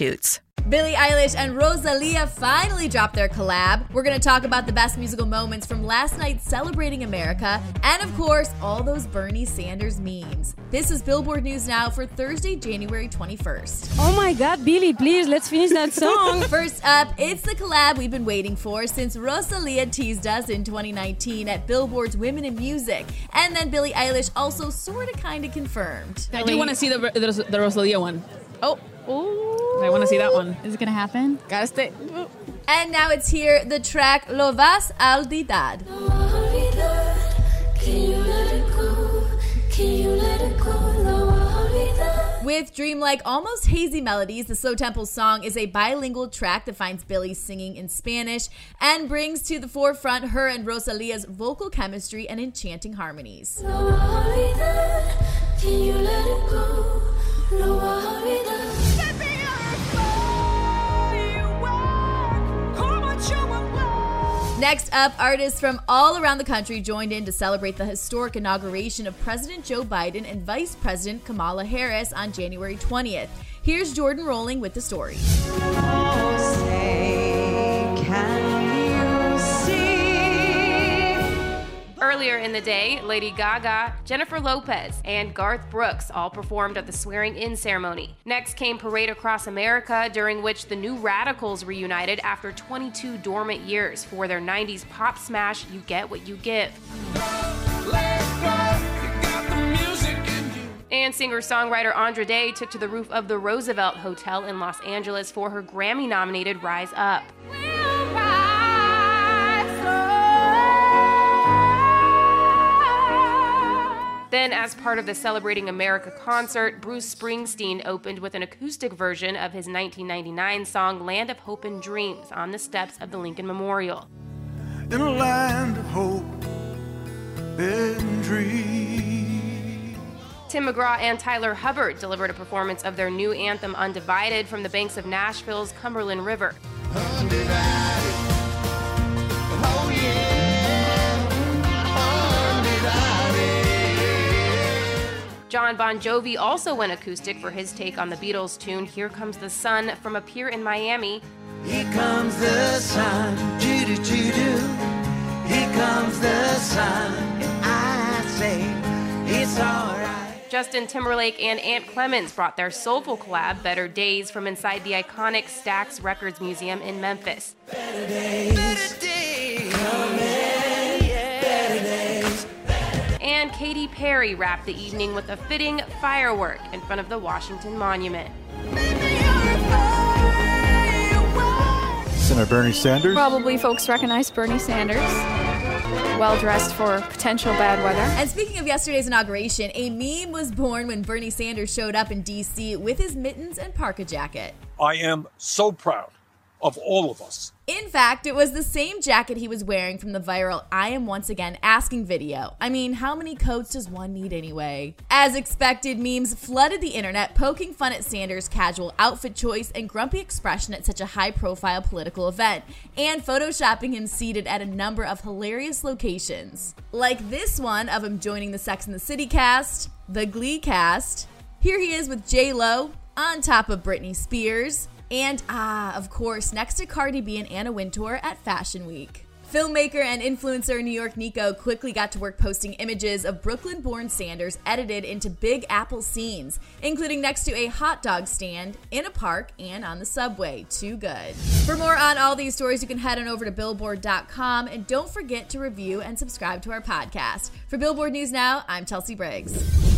substitutes. Billie Eilish and Rosalia finally dropped their collab. We're going to talk about the best musical moments from last night celebrating America, and of course, all those Bernie Sanders memes. This is Billboard News Now for Thursday, January 21st. Oh my god, Billie, please, let's finish that song. First up, it's the collab we've been waiting for since Rosalia teased us in 2019 at Billboard's Women in Music. And then Billie Eilish also sort of kind of confirmed. I do want to see the, the, the Rosalia one. Oh, Ooh. I want to see that one. Is it going to happen? Gotta stay. And now it's here, the track Lo Vas a Olvidar. With dreamlike, almost hazy melodies, the Slow Tempo song is a bilingual track that finds Billie singing in Spanish and brings to the forefront her and Rosalia's vocal chemistry and enchanting harmonies. Next up, artists from all around the country joined in to celebrate the historic inauguration of President Joe Biden and Vice President Kamala Harris on January 20th. Here's Jordan Rolling with the story. In the day, Lady Gaga, Jennifer Lopez, and Garth Brooks all performed at the swearing in ceremony. Next came Parade Across America, during which the New Radicals reunited after 22 dormant years for their 90s pop smash, You Get What You Give. And singer songwriter Andra Day took to the roof of the Roosevelt Hotel in Los Angeles for her Grammy nominated Rise Up. Then, as part of the Celebrating America concert, Bruce Springsteen opened with an acoustic version of his 1999 song Land of Hope and Dreams on the steps of the Lincoln Memorial. In a land of hope and dreams. Tim McGraw and Tyler Hubbard delivered a performance of their new anthem Undivided from the banks of Nashville's Cumberland River. Jon Bon Jovi also went acoustic for his take on the Beatles tune Here Comes the Sun from a pier in Miami. Here comes the sun, doo doo Here comes the sun, and I say it's alright. Justin Timberlake and Ant Clemons brought their soulful collab Better Days from inside the iconic Stax Records Museum in Memphis. Better days, better days and Katy Perry wrapped the evening with a fitting firework in front of the Washington Monument. Senator Bernie Sanders. Probably folks recognize Bernie Sanders. Well dressed for potential bad weather. And speaking of yesterday's inauguration, a meme was born when Bernie Sanders showed up in D.C. with his mittens and parka jacket. I am so proud of all of us. In fact, it was the same jacket he was wearing from the viral I Am Once Again Asking video. I mean, how many coats does one need anyway? As expected, memes flooded the internet, poking fun at Sanders' casual outfit choice and grumpy expression at such a high profile political event, and photoshopping him seated at a number of hilarious locations. Like this one of him joining the Sex and the City cast, the Glee cast. Here he is with J Lo, on top of Britney Spears, and ah, of course, next to Cardi B and Anna Wintour at Fashion Week. Filmmaker and influencer New York Nico quickly got to work posting images of Brooklyn born Sanders edited into Big Apple scenes, including next to a hot dog stand, in a park, and on the subway. Too good. For more on all these stories, you can head on over to billboard.com and don't forget to review and subscribe to our podcast. For Billboard News Now, I'm Chelsea Briggs.